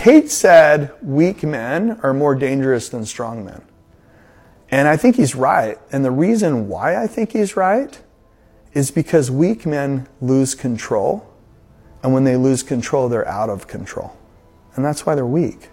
Tate said weak men are more dangerous than strong men. And I think he's right. And the reason why I think he's right is because weak men lose control. And when they lose control, they're out of control. And that's why they're weak.